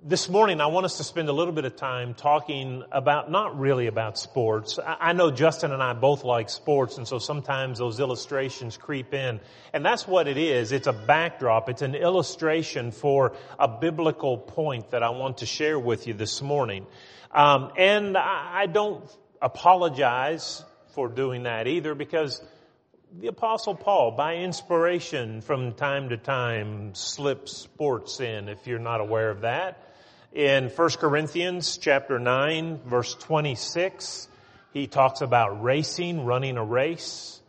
this morning, I want us to spend a little bit of time talking about, not really about sports. I know Justin and I both like sports, and so sometimes those illustrations creep in. And that's what it is. It's a backdrop. It's an illustration for a biblical point that I want to share with you this morning. Um, and I don't apologize for doing that either because the apostle Paul, by inspiration from time to time, slips sports in if you're not aware of that. In 1 Corinthians chapter 9 verse 26, he talks about racing, running a race.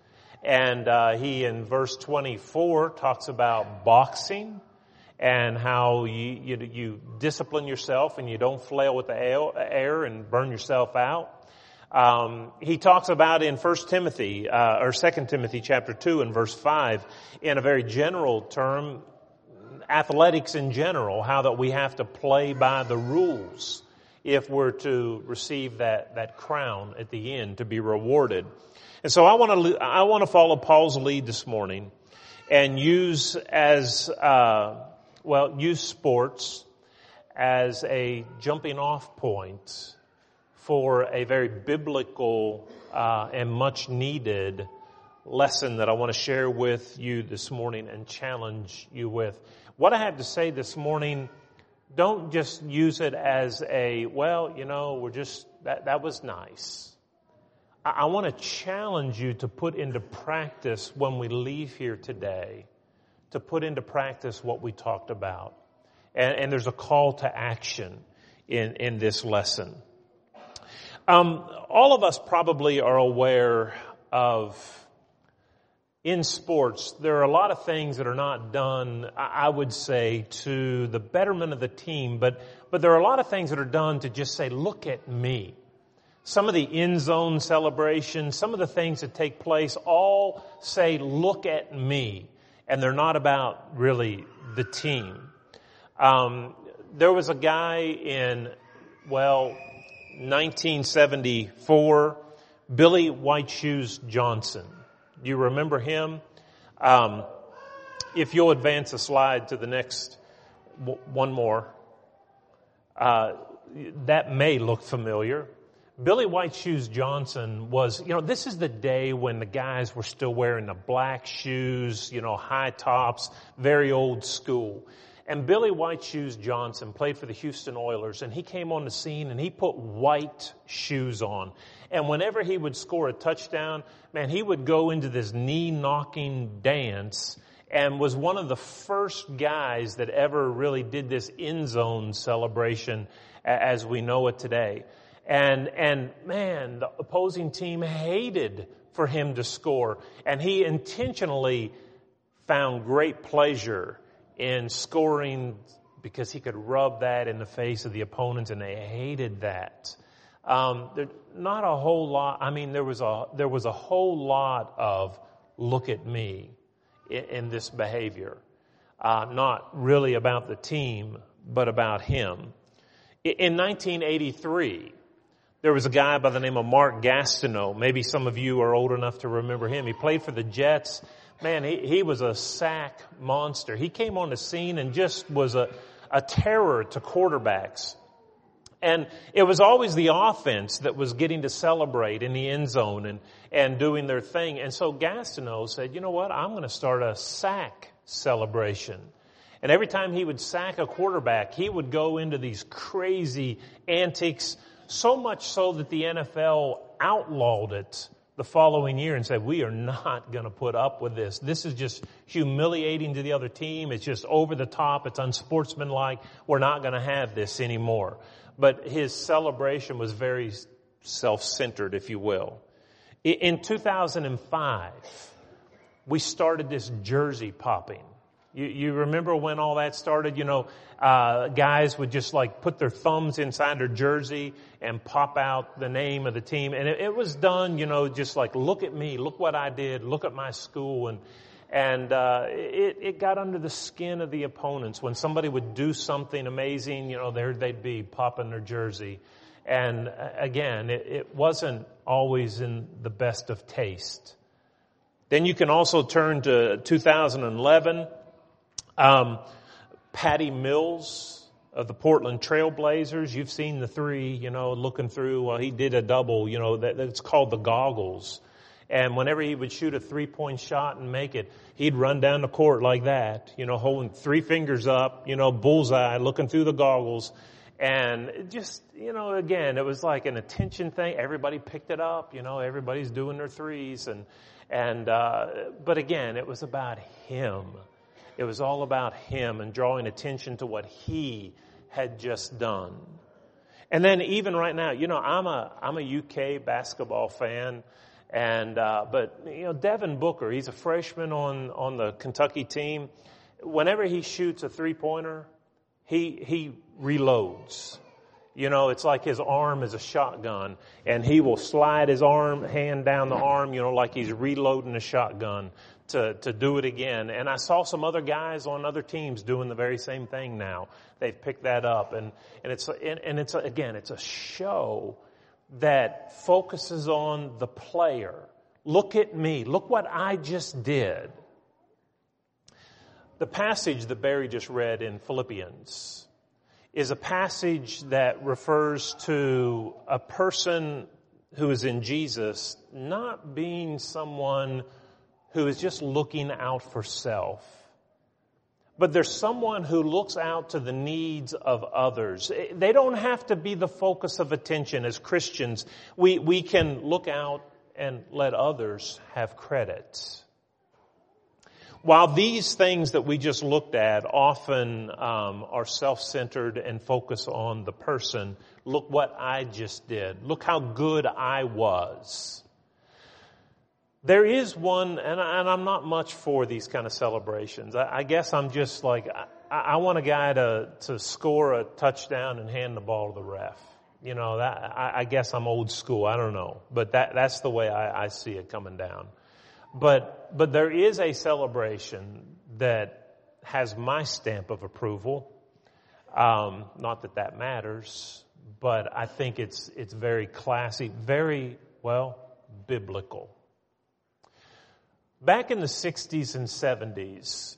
And uh, he in verse 24 talks about boxing and how you, you, you, discipline yourself and you don't flail with the air and burn yourself out. Um, he talks about in 1 Timothy uh, or 2 Timothy chapter 2 and verse 5 in a very general term athletics in general, how that we have to play by the rules if we're to receive that, that crown at the end to be rewarded. And so I want to, I want to follow Paul's lead this morning and use as, uh, well, use sports as a jumping off point for a very biblical uh, and much needed lesson that I want to share with you this morning and challenge you with. What I have to say this morning, don't just use it as a, well, you know, we're just, that, that was nice. I, I want to challenge you to put into practice when we leave here today, to put into practice what we talked about. And, and there's a call to action in, in this lesson. Um, all of us probably are aware of in sports, there are a lot of things that are not done, I would say, to the betterment of the team, but, but there are a lot of things that are done to just say, look at me. Some of the end zone celebrations, some of the things that take place all say, look at me. And they're not about really the team. Um, there was a guy in, well, 1974, Billy White Shoes Johnson. Do you remember him? Um, if you'll advance a slide to the next one more, uh, that may look familiar. Billy White Shoes Johnson was, you know, this is the day when the guys were still wearing the black shoes, you know, high tops, very old school. And Billy White Shoes Johnson played for the Houston Oilers and he came on the scene and he put white shoes on. And whenever he would score a touchdown, man, he would go into this knee knocking dance and was one of the first guys that ever really did this end zone celebration as we know it today. And, and man, the opposing team hated for him to score. And he intentionally found great pleasure in scoring because he could rub that in the face of the opponents and they hated that. Um, there, not a whole lot. I mean, there was a there was a whole lot of look at me in, in this behavior. Uh, not really about the team, but about him. In 1983, there was a guy by the name of Mark Gastineau. Maybe some of you are old enough to remember him. He played for the Jets. Man, he, he was a sack monster. He came on the scene and just was a, a terror to quarterbacks. And it was always the offense that was getting to celebrate in the end zone and, and doing their thing. And so Gastineau said, you know what? I'm going to start a sack celebration. And every time he would sack a quarterback, he would go into these crazy antics, so much so that the NFL outlawed it the following year and said, we are not going to put up with this. This is just humiliating to the other team. It's just over the top. It's unsportsmanlike. We're not going to have this anymore but his celebration was very self-centered, if you will. In 2005, we started this jersey popping. You, you, remember when all that started? You know, uh, guys would just like put their thumbs inside their jersey and pop out the name of the team. And it, it was done, you know, just like, look at me, look what I did, look at my school. And and uh, it, it got under the skin of the opponents. When somebody would do something amazing, you know, there they'd be popping their jersey. And uh, again, it, it wasn't always in the best of taste. Then you can also turn to 2011. Um, Patty Mills of the Portland Trailblazers. You've seen the three, you know, looking through. Well, he did a double, you know, that, that's called the goggles. And whenever he would shoot a three point shot and make it, he'd run down the court like that, you know, holding three fingers up, you know, bullseye, looking through the goggles. And just, you know, again, it was like an attention thing. Everybody picked it up, you know, everybody's doing their threes. And, and, uh, but again, it was about him. It was all about him and drawing attention to what he had just done. And then even right now, you know, I'm a, I'm a UK basketball fan. And, uh, but, you know, Devin Booker, he's a freshman on, on the Kentucky team. Whenever he shoots a three pointer, he, he reloads. You know, it's like his arm is a shotgun and he will slide his arm, hand down the arm, you know, like he's reloading a shotgun to, to do it again. And I saw some other guys on other teams doing the very same thing now. They've picked that up and, and it's, and, and it's, again, it's a show that focuses on the player. Look at me. Look what I just did. The passage that Barry just read in Philippians is a passage that refers to a person who is in Jesus not being someone who is just looking out for self but there's someone who looks out to the needs of others. They don't have to be the focus of attention as Christians. We, we can look out and let others have credit. While these things that we just looked at often um, are self-centered and focus on the person, look what I just did. Look how good I was. There is one, and, I, am not much for these kind of celebrations. I, I guess I'm just like, I, I, want a guy to, to score a touchdown and hand the ball to the ref. You know, that, I, I guess I'm old school. I don't know. But that, that's the way I, I see it coming down. But, but there is a celebration that has my stamp of approval. Um, not that that matters, but I think it's, it's very classy, very, well, biblical. Back in the 60s and 70s,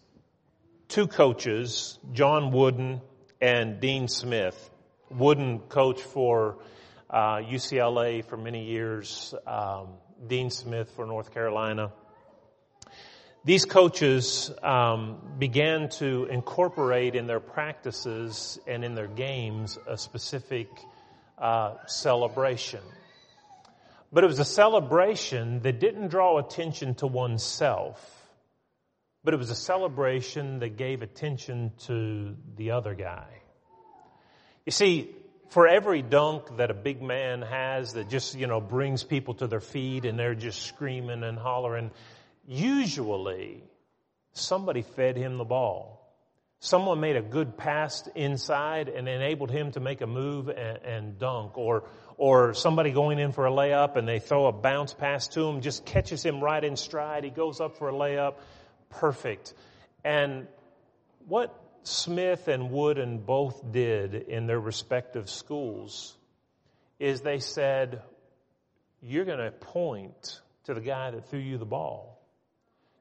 two coaches, John Wooden and Dean Smith, Wooden coached for uh, UCLA for many years, um, Dean Smith for North Carolina. These coaches um, began to incorporate in their practices and in their games a specific uh, celebration. But it was a celebration that didn't draw attention to oneself, but it was a celebration that gave attention to the other guy. You see, for every dunk that a big man has that just, you know, brings people to their feet and they're just screaming and hollering, usually somebody fed him the ball. Someone made a good pass inside and enabled him to make a move and, and dunk or, or somebody going in for a layup and they throw a bounce pass to him, just catches him right in stride. He goes up for a layup. Perfect. And what Smith and Wooden both did in their respective schools is they said, you're going to point to the guy that threw you the ball.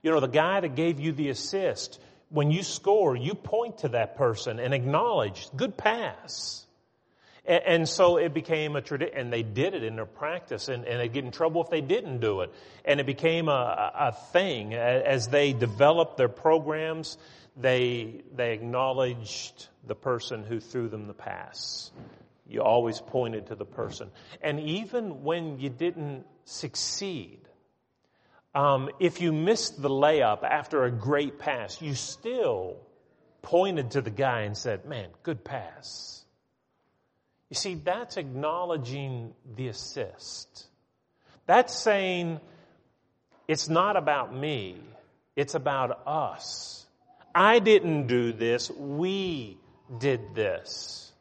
You know, the guy that gave you the assist. When you score, you point to that person and acknowledge, good pass. And, and so it became a tradition, and they did it in their practice, and, and they'd get in trouble if they didn't do it. And it became a, a thing. As they developed their programs, they, they acknowledged the person who threw them the pass. You always pointed to the person. And even when you didn't succeed, um, if you missed the layup after a great pass, you still pointed to the guy and said, man, good pass. You see, that's acknowledging the assist. That's saying it's not about me, it's about us. I didn't do this, we did this.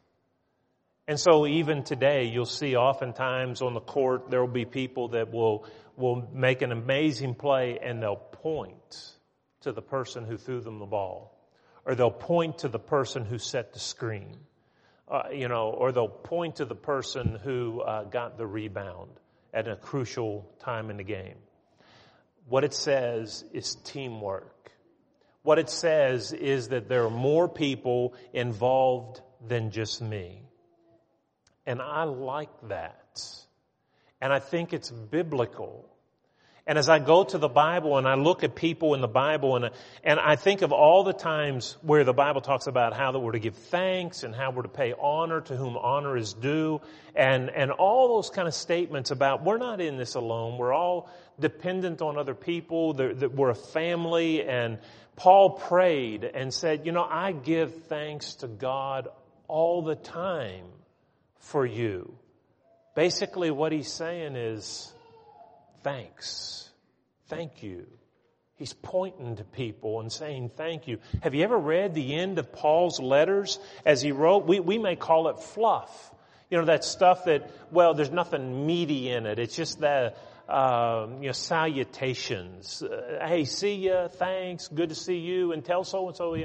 And so even today, you'll see oftentimes on the court, there will be people that will, will make an amazing play and they'll point to the person who threw them the ball. Or they'll point to the person who set the screen uh, you know, or they'll point to the person who uh, got the rebound at a crucial time in the game. What it says is teamwork. What it says is that there are more people involved than just me. And I like that. And I think it's biblical. And as I go to the Bible and I look at people in the Bible and, and I think of all the times where the Bible talks about how that we're to give thanks and how we're to pay honor to whom honor is due and, and all those kind of statements about we're not in this alone. We're all dependent on other people. That we're a family and Paul prayed and said, you know, I give thanks to God all the time for you. Basically what he's saying is, thanks. Thank you. He's pointing to people and saying thank you. Have you ever read the end of Paul's letters as he wrote? We, we may call it fluff. You know, that stuff that, well, there's nothing meaty in it. It's just the, um, you know, salutations. Uh, hey, see ya, thanks, good to see you, and tell so and so.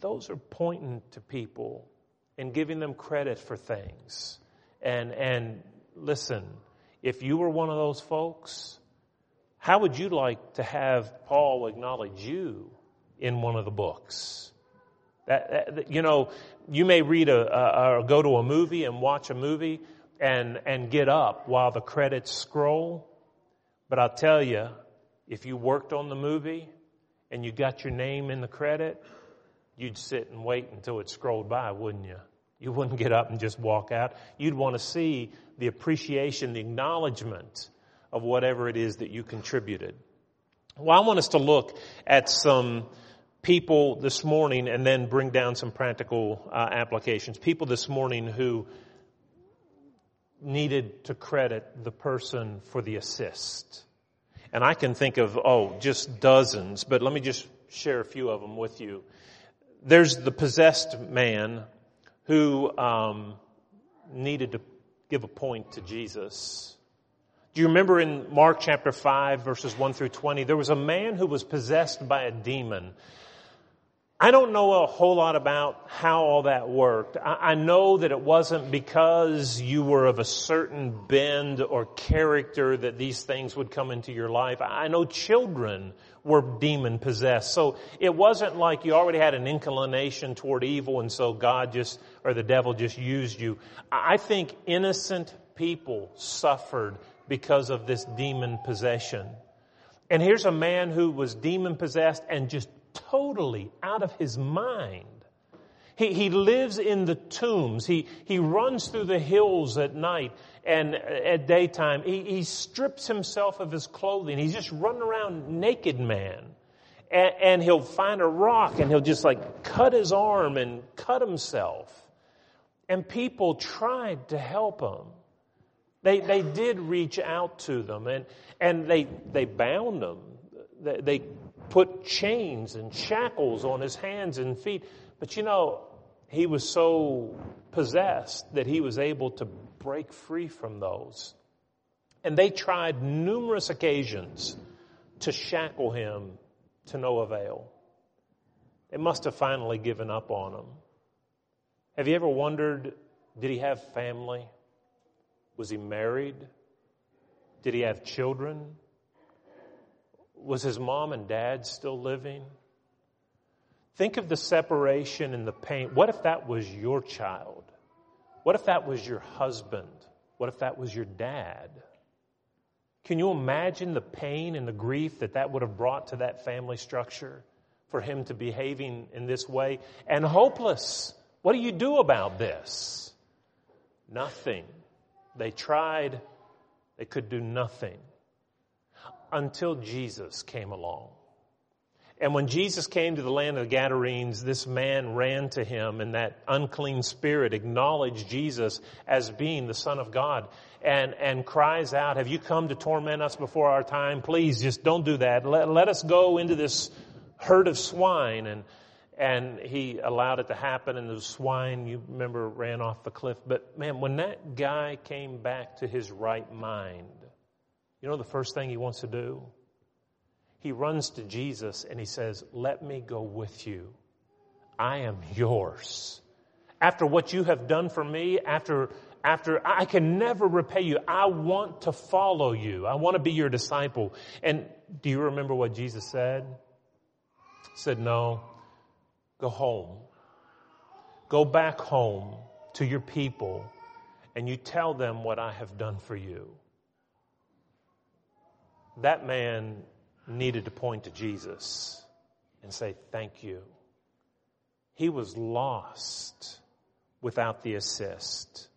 Those are pointing to people and giving them credit for things. And, and listen, if you were one of those folks, how would you like to have Paul acknowledge you in one of the books? That, that, you know, you may read a, a, or go to a movie and watch a movie and, and get up while the credits scroll. But I'll tell you, if you worked on the movie and you got your name in the credit, you'd sit and wait until it scrolled by, wouldn't you? You wouldn't get up and just walk out. You'd want to see the appreciation, the acknowledgement of whatever it is that you contributed. Well, I want us to look at some people this morning and then bring down some practical uh, applications. People this morning who needed to credit the person for the assist. And I can think of, oh, just dozens, but let me just share a few of them with you. There's the possessed man who um, needed to give a point to Jesus. Do you remember in Mark chapter 5 verses 1 through 20, there was a man who was possessed by a demon. I don't know a whole lot about how all that worked. I, know that it wasn't because you were of a certain bend or character that these things would come into your life. I know children were demon possessed. So it wasn't like you already had an inclination toward evil and so God just, or the devil just used you. I think innocent people suffered because of this demon possession. And here's a man who was demon possessed and just totally out of his mind. He, he lives in the tombs. He, he runs through the hills at night and at daytime. He, he strips himself of his clothing. He's just running around naked man. And, and he'll find a rock and he'll just like cut his arm and cut himself. And people tried to help him. They, they did reach out to them and, and they, they bound them. They, they put chains and shackles on his hands and feet. But you know, he was so possessed that he was able to break free from those. And they tried numerous occasions to shackle him to no avail. They must have finally given up on him. Have you ever wondered, did he have family? Was he married? Did he have children? Was his mom and dad still living? Think of the separation and the pain. What if that was your child? What if that was your husband? What if that was your dad? Can you imagine the pain and the grief that that would have brought to that family structure for him to behaving in this way? And hopeless. What do you do about this? Nothing. They tried, they could do nothing until Jesus came along. And when Jesus came to the land of the Gadarenes, this man ran to him and that unclean spirit acknowledged Jesus as being the Son of God and, and cries out, have you come to torment us before our time? Please just don't do that. Let, let us go into this herd of swine. And, and he allowed it to happen and the swine, you remember, ran off the cliff. But man, when that guy came back to his right mind, you know the first thing he wants to do? He runs to Jesus and he says, Let me go with you. I am yours. After what you have done for me, after, after I can never repay you, I want to follow you. I want to be your disciple. And do you remember what Jesus said? He said, No, go home. go back home to your people and you tell them what I have done for you. That man needed to point to Jesus and say, Thank you. He was lost without the assist.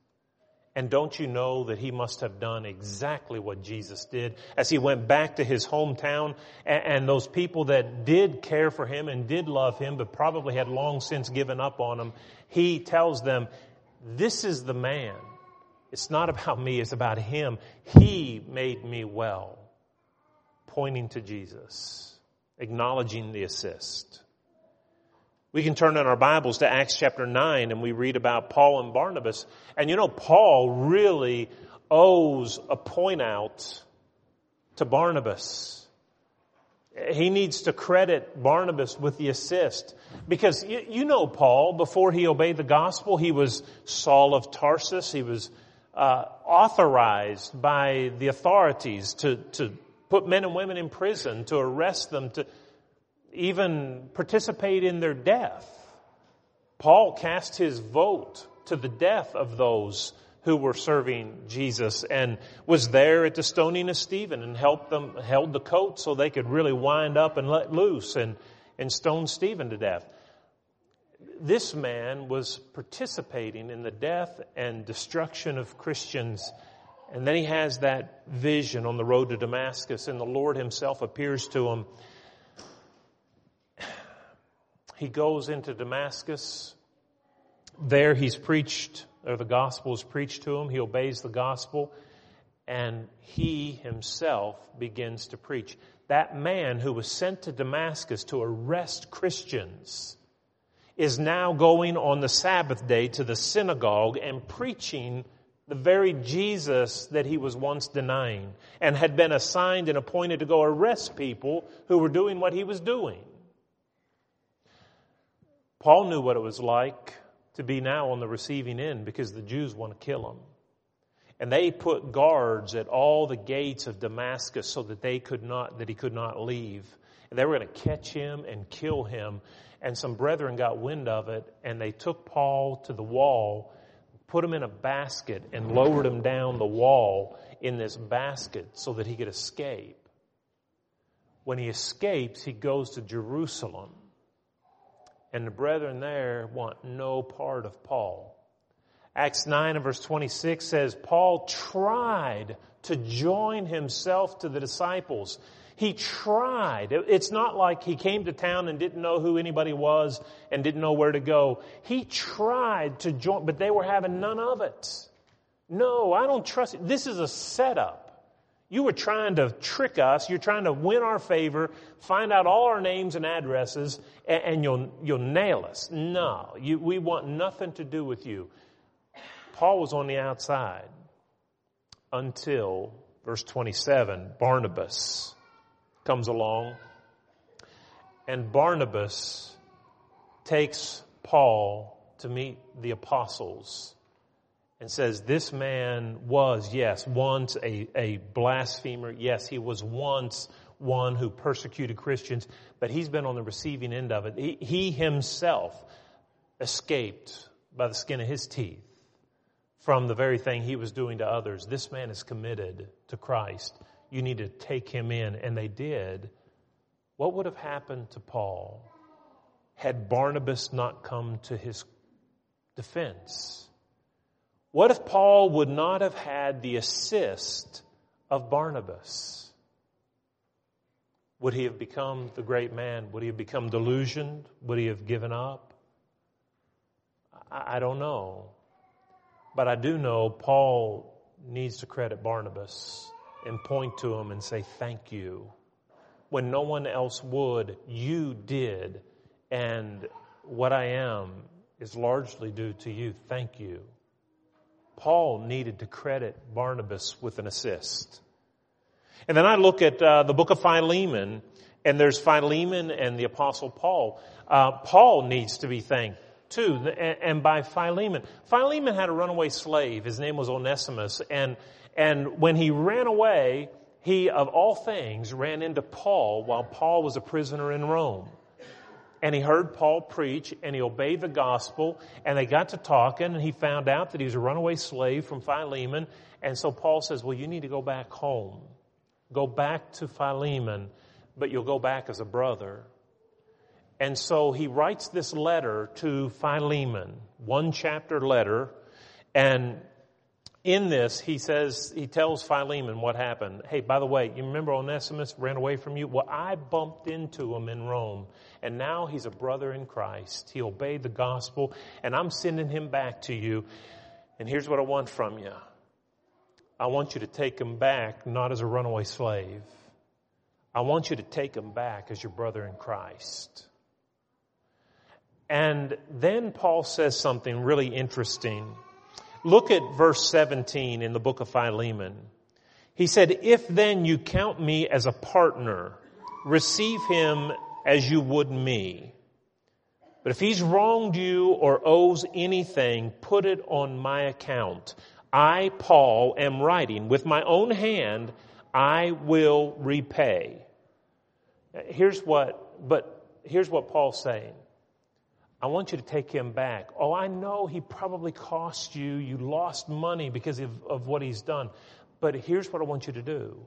And don't you know that he must have done exactly what Jesus did as he went back to his hometown and, and, those people that did care for him and did love him, but probably had long since given up on him. He tells them, this is the man. It's not about me, it's about him. He made me well. Pointing to Jesus, acknowledging the assist. We can turn in our Bibles to Acts chapter 9 and we read about Paul and Barnabas. And you know, Paul really owes a point out to Barnabas. He needs to credit Barnabas with the assist. Because you, you know Paul, before he obeyed the gospel, he was Saul of Tarsus. He was uh, authorized by the authorities to, to put men and women in prison, to arrest them, to even participate in their death. Paul cast his vote to the death of those who were serving Jesus and was there at the stoning of Stephen and helped them, held the coat so they could really wind up and let loose and, and stone Stephen to death. This man was participating in the death and destruction of Christians. And then he has that vision on the road to Damascus and the Lord himself appears to him he goes into Damascus. There he's preached, or the gospel is preached to him. He obeys the gospel, and he himself begins to preach. That man who was sent to Damascus to arrest Christians is now going on the Sabbath day to the synagogue and preaching the very Jesus that he was once denying and had been assigned and appointed to go arrest people who were doing what he was doing. Paul knew what it was like to be now on the receiving end because the Jews want to kill him. And they put guards at all the gates of Damascus so that they could not, that he could not leave. And they were going to catch him and kill him. And some brethren got wind of it and they took Paul to the wall, put him in a basket and lowered him down the wall in this basket so that he could escape. When he escapes, he goes to Jerusalem and the brethren there want no part of Paul. Acts 9 and verse 26 says, Paul tried to join himself to the disciples. He tried. It's not like he came to town and didn't know who anybody was and didn't know where to go. He tried to join, but they were having none of it. No, I don't trust it. This is a setup. You were trying to trick us. You're trying to win our favor, find out all our names and addresses, and, and you'll, you'll nail us. No, you, we want nothing to do with you. Paul was on the outside until, verse 27, Barnabas comes along, and Barnabas takes Paul to meet the apostles and says, This man was, yes, once a, a blasphemer. Yes, he was once one who persecuted Christians, but he's been on the receiving end of it. He, he himself escaped by the skin of his teeth from the very thing he was doing to others. This man is committed to Christ. You need to take him in. And they did. What would have happened to Paul had Barnabas not come to his defense? What if Paul would not have had the assist of Barnabas? Would he have become the great man? Would he have become delusioned? Would he have given up? I don't know. But I do know Paul needs to credit Barnabas and point to him and say, Thank you. When no one else would, you did. And what I am is largely due to you. Thank you. Paul needed to credit Barnabas with an assist. And then I look at uh, the book of Philemon, and there's Philemon and the apostle Paul. Uh, Paul needs to be thanked too, and, and by Philemon. Philemon had a runaway slave. His name was Onesimus, and and when he ran away, he of all things ran into Paul while Paul was a prisoner in Rome. and he heard Paul preach and he obeyed the gospel and they got to talking and he found out that he was a runaway slave from Philemon. And so Paul says, well, you need to go back home. Go back to Philemon, but you'll go back as a brother. And so he writes this letter to Philemon, one chapter letter, and in this, he says, he tells Philemon what happened. Hey, by the way, you remember Onesimus ran away from you? Well, I bumped into him in Rome, and now he's a brother in Christ. He obeyed the gospel, and I'm sending him back to you. And here's what I want from you I want you to take him back not as a runaway slave, I want you to take him back as your brother in Christ. And then Paul says something really interesting. Look at verse 17 in the book of Philemon. He said, If then you count me as a partner, receive him as you would me. But if he's wronged you or owes anything, put it on my account. I, Paul, am writing with my own hand, I will repay. Here's what, but here's what Paul's saying. I want you to take him back. Oh, I know he probably cost you. You lost money because of, of what he's done. But here's what I want you to do.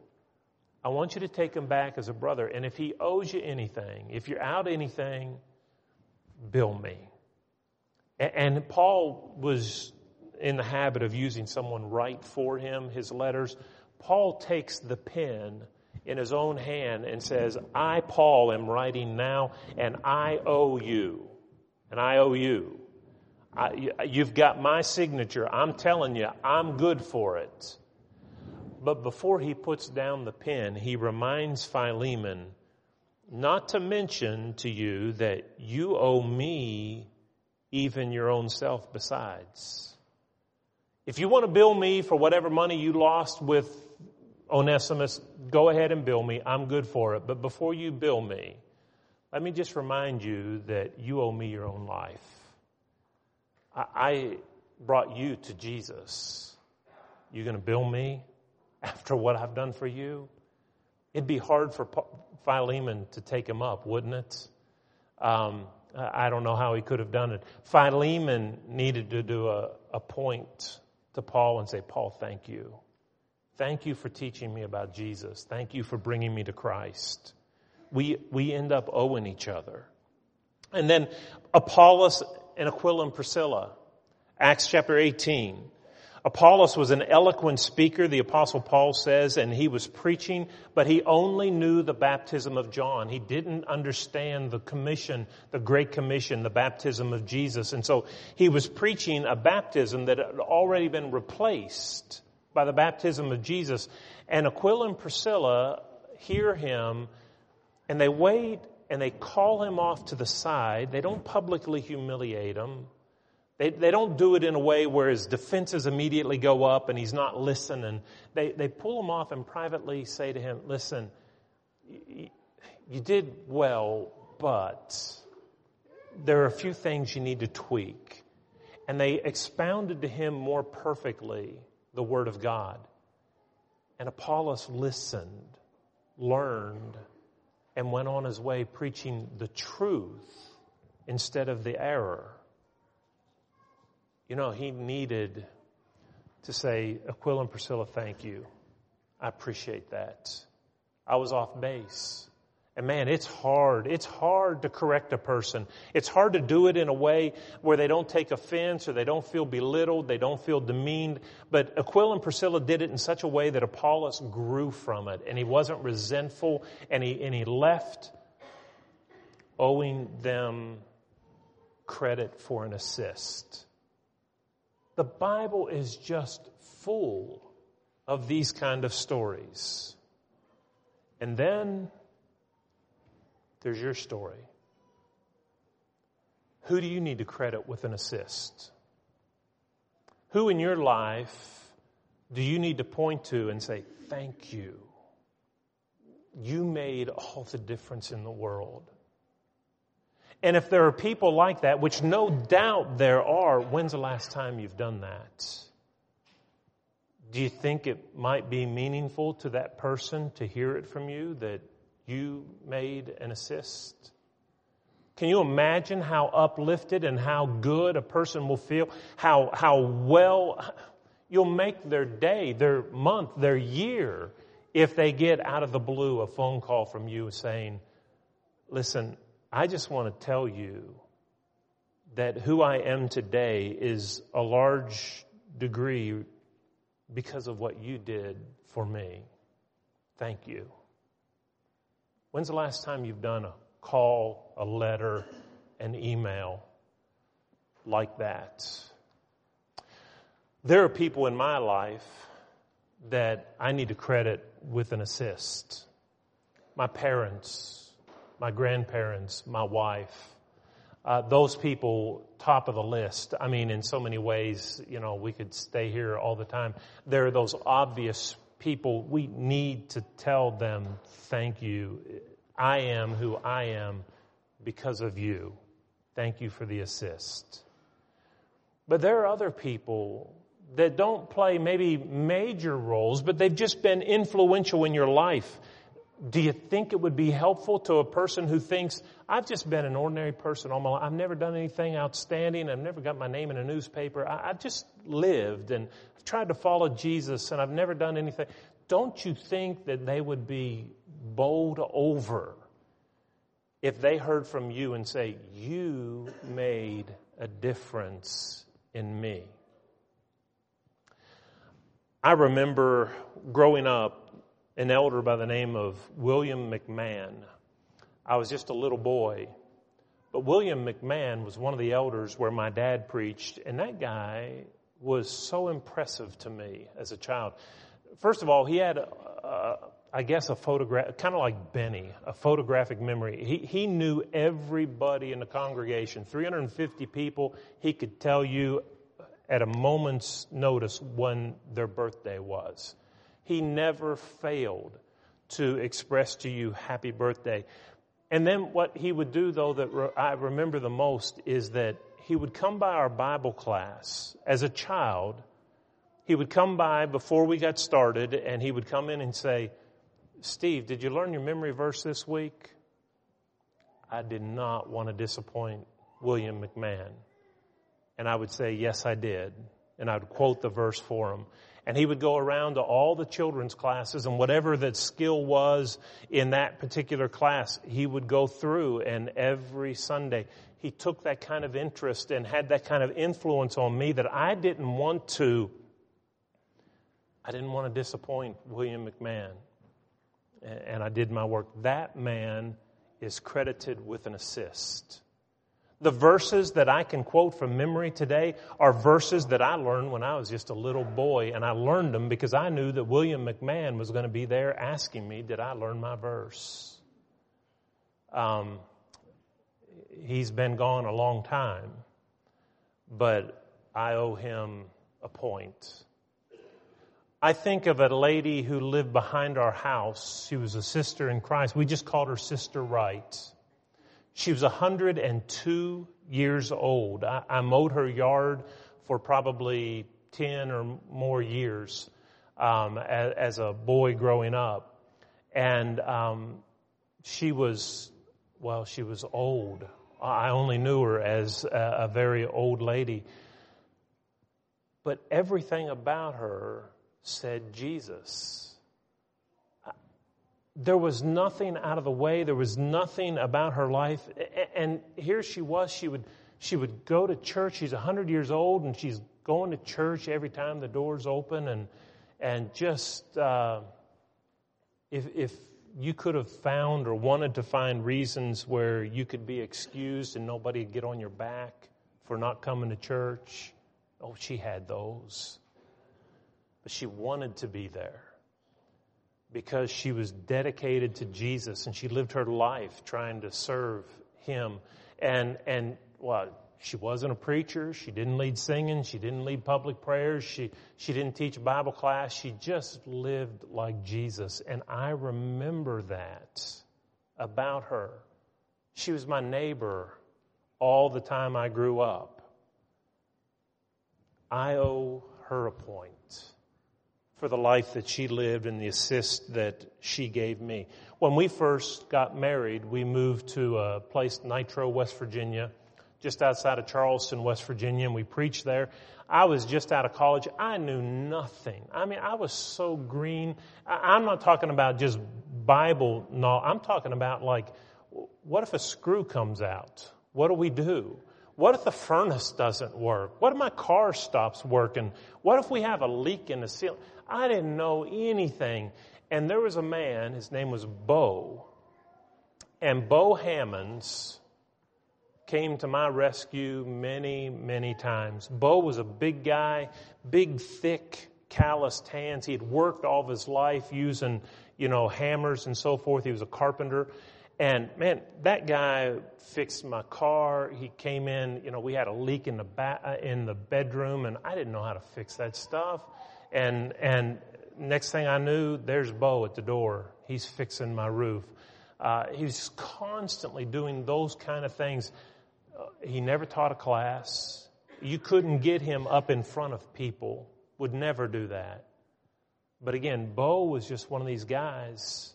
I want you to take him back as a brother. And if he owes you anything, if you're out anything, bill me. And Paul was in the habit of using someone write for him his letters. Paul takes the pen in his own hand and says, I, Paul, am writing now and I owe you and I owe you. I, you've got my signature. I'm telling you, I'm good for it. But before he puts down the pen, he reminds Philemon not to mention to you that you owe me even your own self besides. If you want to bill me for whatever money you lost with Onesimus, go ahead and bill me. I'm good for it. But before you bill me, let me just remind you that you owe me your own life. I brought you to Jesus. You're going to bill me after what I've done for you? It'd be hard for Philemon to take him up, wouldn't it? Um, I don't know how he could have done it. Philemon needed to do a, a point to Paul and say, Paul, thank you. Thank you for teaching me about Jesus. Thank you for bringing me to Christ we, we end up owing each other. And then Apollos and Aquila and Priscilla, Acts chapter 18. Apollos was an eloquent speaker, the apostle Paul says, and he was preaching, but he only knew the baptism of John. He didn't understand the commission, the great commission, the baptism of Jesus. And so he was preaching a baptism that had already been replaced by the baptism of Jesus. And Aquila and Priscilla hear him and they wait and they call him off to the side. They don't publicly humiliate him. They, they don't do it in a way where his defenses immediately go up and he's not listening. They, they pull him off and privately say to him, listen, you did well, but there are a few things you need to tweak. And they expounded to him more perfectly the Word of God. And Apollos listened, learned, and went on his way preaching the truth instead of the error. You know, he needed to say, Aquila and Priscilla, thank you. I appreciate that. I was off base. And man, it's hard. It's hard to correct a person. It's hard to do it in a way where they don't take offense or they don't feel belittled, they don't feel demeaned. But Aquila and Priscilla did it in such a way that Apollos grew from it and he wasn't resentful and he, and he left owing them credit for an assist. The Bible is just full of these kind of stories. And then there's your story. Who do you need to credit with an assist? Who in your life do you need to point to and say, Thank you? You made all the difference in the world. And if there are people like that, which no doubt there are, when's the last time you've done that? Do you think it might be meaningful to that person to hear it from you that you made an assist? Can you imagine how uplifted and how good a person will feel? How, how well you'll make their day, their month, their year if they get out of the blue a phone call from you saying, listen, I just want to tell you that who I am today is a large degree because of what you did for me. Thank you. When's the last time you've done a call, a letter, an email like that? There are people in my life that I need to credit with an assist. My parents, my grandparents, my wife, uh, those people top of the list. I mean, in so many ways, you know, we could stay here all the time. There are those obvious people. We need to tell them, thank you. I am who I am because of you. Thank you for the assist. But there are other people that don't play maybe major roles, but they've just been influential in your life. Do you think it would be helpful to a person who thinks, I've just been an ordinary person all my life. I've never done anything outstanding. I've never got my name in a newspaper. I, have just lived and I've tried to follow Jesus and I've never done anything. Don't you think that they would be bowled over if they heard from you and say, You made a difference in me? I remember growing up, an elder by the name of William McMahon. I was just a little boy, but William McMahon was one of the elders where my dad preached, and that guy was so impressive to me as a child. First of all, he had, uh, I guess, a photograph, kind of like Benny, a photographic memory. He, he knew everybody in the congregation, 350 people. He could tell you at a moment's notice when their birthday was. He never failed to express to you happy birthday. And then what he would do though that I remember the most is that he would come by our Bible class as a child. He would come by before we got started and he would come in and say, Steve, did you learn your memory verse this week? I did not want to disappoint William McMahon. And I would say, Yes, I did. And I would quote the verse for him. And he would go around to all the children's classes and whatever that skill was in that particular class, he would go through. And every Sunday, he took that kind of interest and had that kind of influence on me that I didn't want to, I didn't want to disappoint William McMahon. And I did my work. That man is credited with an assist. The verses that I can quote from memory today are verses that I learned when I was just a little boy, and I learned them because I knew that William McMahon was going to be there asking me, Did I learn my verse? Um, he's been gone a long time, but I owe him a point. I think of a lady who lived behind our house. She was a sister in Christ. We just called her Sister Wright. She was 102 years old. I, I mowed her yard for probably 10 or more years um, as, as, a boy growing up. And um, she was, well, she was old. I only knew her as a, a very old lady. But everything about her said Jesus there was nothing out of the way. There was nothing about her life. And here she was. She would, she would go to church. She's 100 years old and she's going to church every time the doors open. And, and just, uh, if, if you could have found or wanted to find reasons where you could be excused and nobody would get on your back for not coming to church, oh, she had those. But she wanted to be there because she was dedicated to Jesus and she lived her life trying to serve him. And, and, well, she wasn't a preacher. She didn't lead singing. She didn't lead public prayers. She, she didn't teach Bible class. She just lived like Jesus. And I remember that about her. She was my neighbor all the time I grew up. I owe her a point for the life that she lived and the assist that she gave me. When we first got married, we moved to a place, Nitro, West Virginia, just outside of Charleston, West Virginia, and we preached there. I was just out of college. I knew nothing. I mean, I was so green. I'm not talking about just Bible. knowledge. I'm talking about like, what if a screw comes out? What do we do? What if the furnace doesn't work? What if my car stops working? What if we have a leak in the ceiling? I didn't know anything. And there was a man, his name was Bo. And Bo Hammonds came to my rescue many, many times. Bo was a big guy, big, thick, calloused hands. He had worked all of his life using, you know, hammers and so forth. He was a carpenter. And man, that guy fixed my car. He came in, you know, we had a leak in the ba- uh, in the bedroom and I didn't know how to fix that stuff. And and next thing I knew, there's Bo at the door. He's fixing my roof. Uh, he's constantly doing those kind of things he never taught a class. You couldn't get him up in front of people. Would never do that. But again, Bo was just one of these guys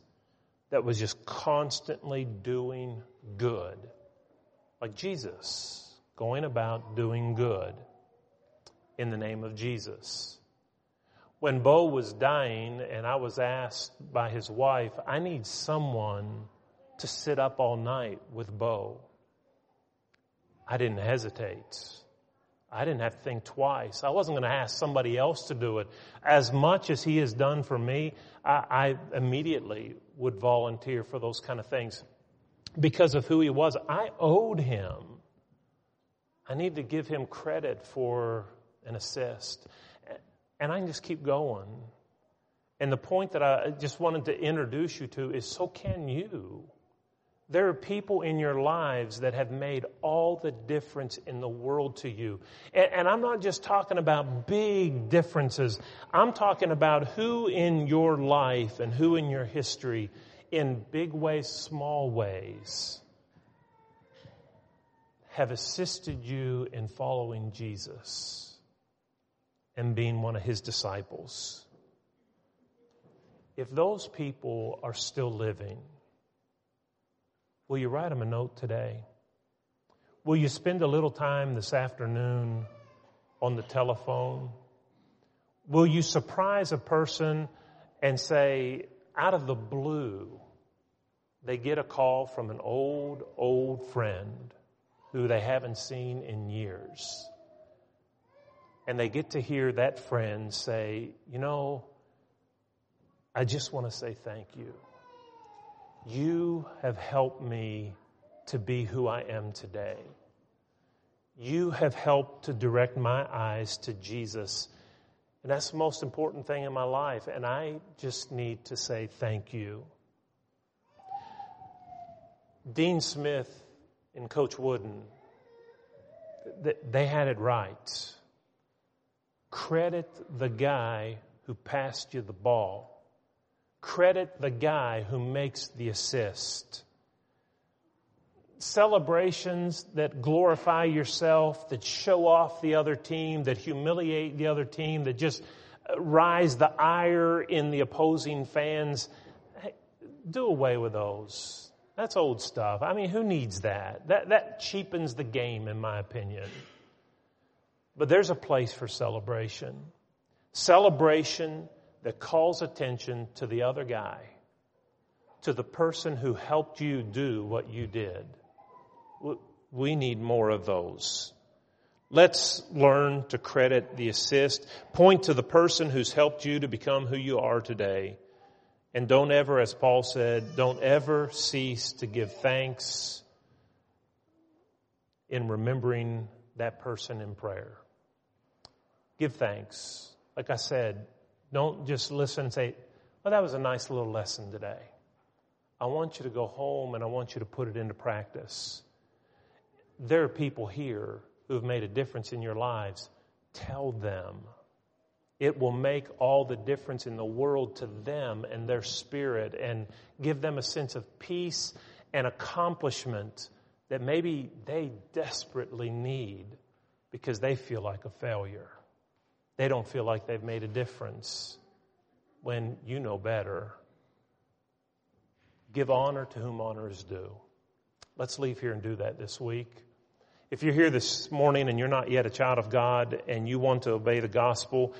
that was just constantly doing good. Like Jesus, going about doing good in the name of Jesus. When Bo was dying and I was asked by his wife, I need someone to sit up all night with Bo. I didn't hesitate. I didn't have to think twice. I wasn't going to ask somebody else to do it. As much as he has done for me, I, I, immediately would volunteer for those kind of things because of who he was. I owed him. I need to give him credit for an assist. And I can just keep going. And the point that I just wanted to introduce you to is so can you. There are people in your lives that have made all the difference in the world to you. And, and, I'm not just talking about big differences. I'm talking about who in your life and who in your history, in big ways, small ways, have assisted you in following Jesus and being one of his disciples. If those people are still living, Will you write them a note today? Will you spend a little time this afternoon on the telephone? Will you surprise a person and say, out of the blue, they get a call from an old, old friend who they haven't seen in years. And they get to hear that friend say, you know, I just want to say thank you. You have helped me to be who I am today. You have helped to direct my eyes to Jesus. And that's the most important thing in my life. And I just need to say thank you. Dean Smith and Coach Wooden, they had it right. Credit the guy who passed you the ball Credit the guy who makes the assist. Celebrations that glorify yourself, that show off the other team, that humiliate the other team, that just uh, rise the ire in the opposing fans. Hey, do away with those. That's old stuff. I mean, who needs that? That, that cheapens the game, in my opinion. But there's a place for celebration. Celebration that calls attention to the other guy, to the person who helped you do what you did. We need more of those. Let's learn to credit the assist. Point to the person who's helped you to become who you are today. And don't ever, as Paul said, don't ever cease to give thanks in remembering that person in prayer. Give thanks. Like I said, don't just listen and say, well, that was a nice little lesson today. I want you to go home and I want you to put it into practice. There are people here who have made a difference in your lives. Tell them. It will make all the difference in the world to them and their spirit and give them a sense of peace and accomplishment that maybe they desperately need because they feel like a failure. They don't feel like they've made a difference. when you know better. Give honor to whom honor is due. Let's leave here and do that this week. If you're here this morning and you're not yet a child of God and you want to obey the gospel,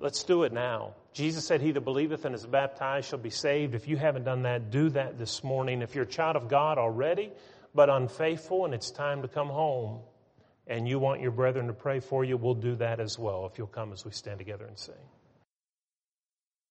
let's do it now. Jesus said, He that believeth and is baptized shall be saved. If you haven't done that, do that this morning. If you're a child of God already, but unfaithful and it's time to come home, and you want your brethren to pray for you, we'll do that as well if you'll come as we stand together and sing.